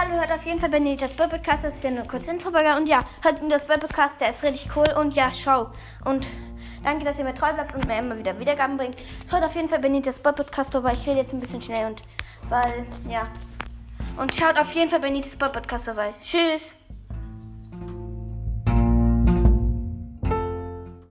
Hallo, hört auf jeden Fall Benitas Boy Podcast. Das ist ja nur kurz Infoburger. Und ja, hört das Podcast, der ist richtig cool. Und ja, schau. Und danke, dass ihr mir treu bleibt und mir immer wieder Wiedergaben bringt. Hört auf jeden Fall Benitas Boy Podcast, aber ich rede jetzt ein bisschen schnell und weil, ja. Und schaut auf jeden Fall Benitas Boy Podcast vorbei. Tschüss.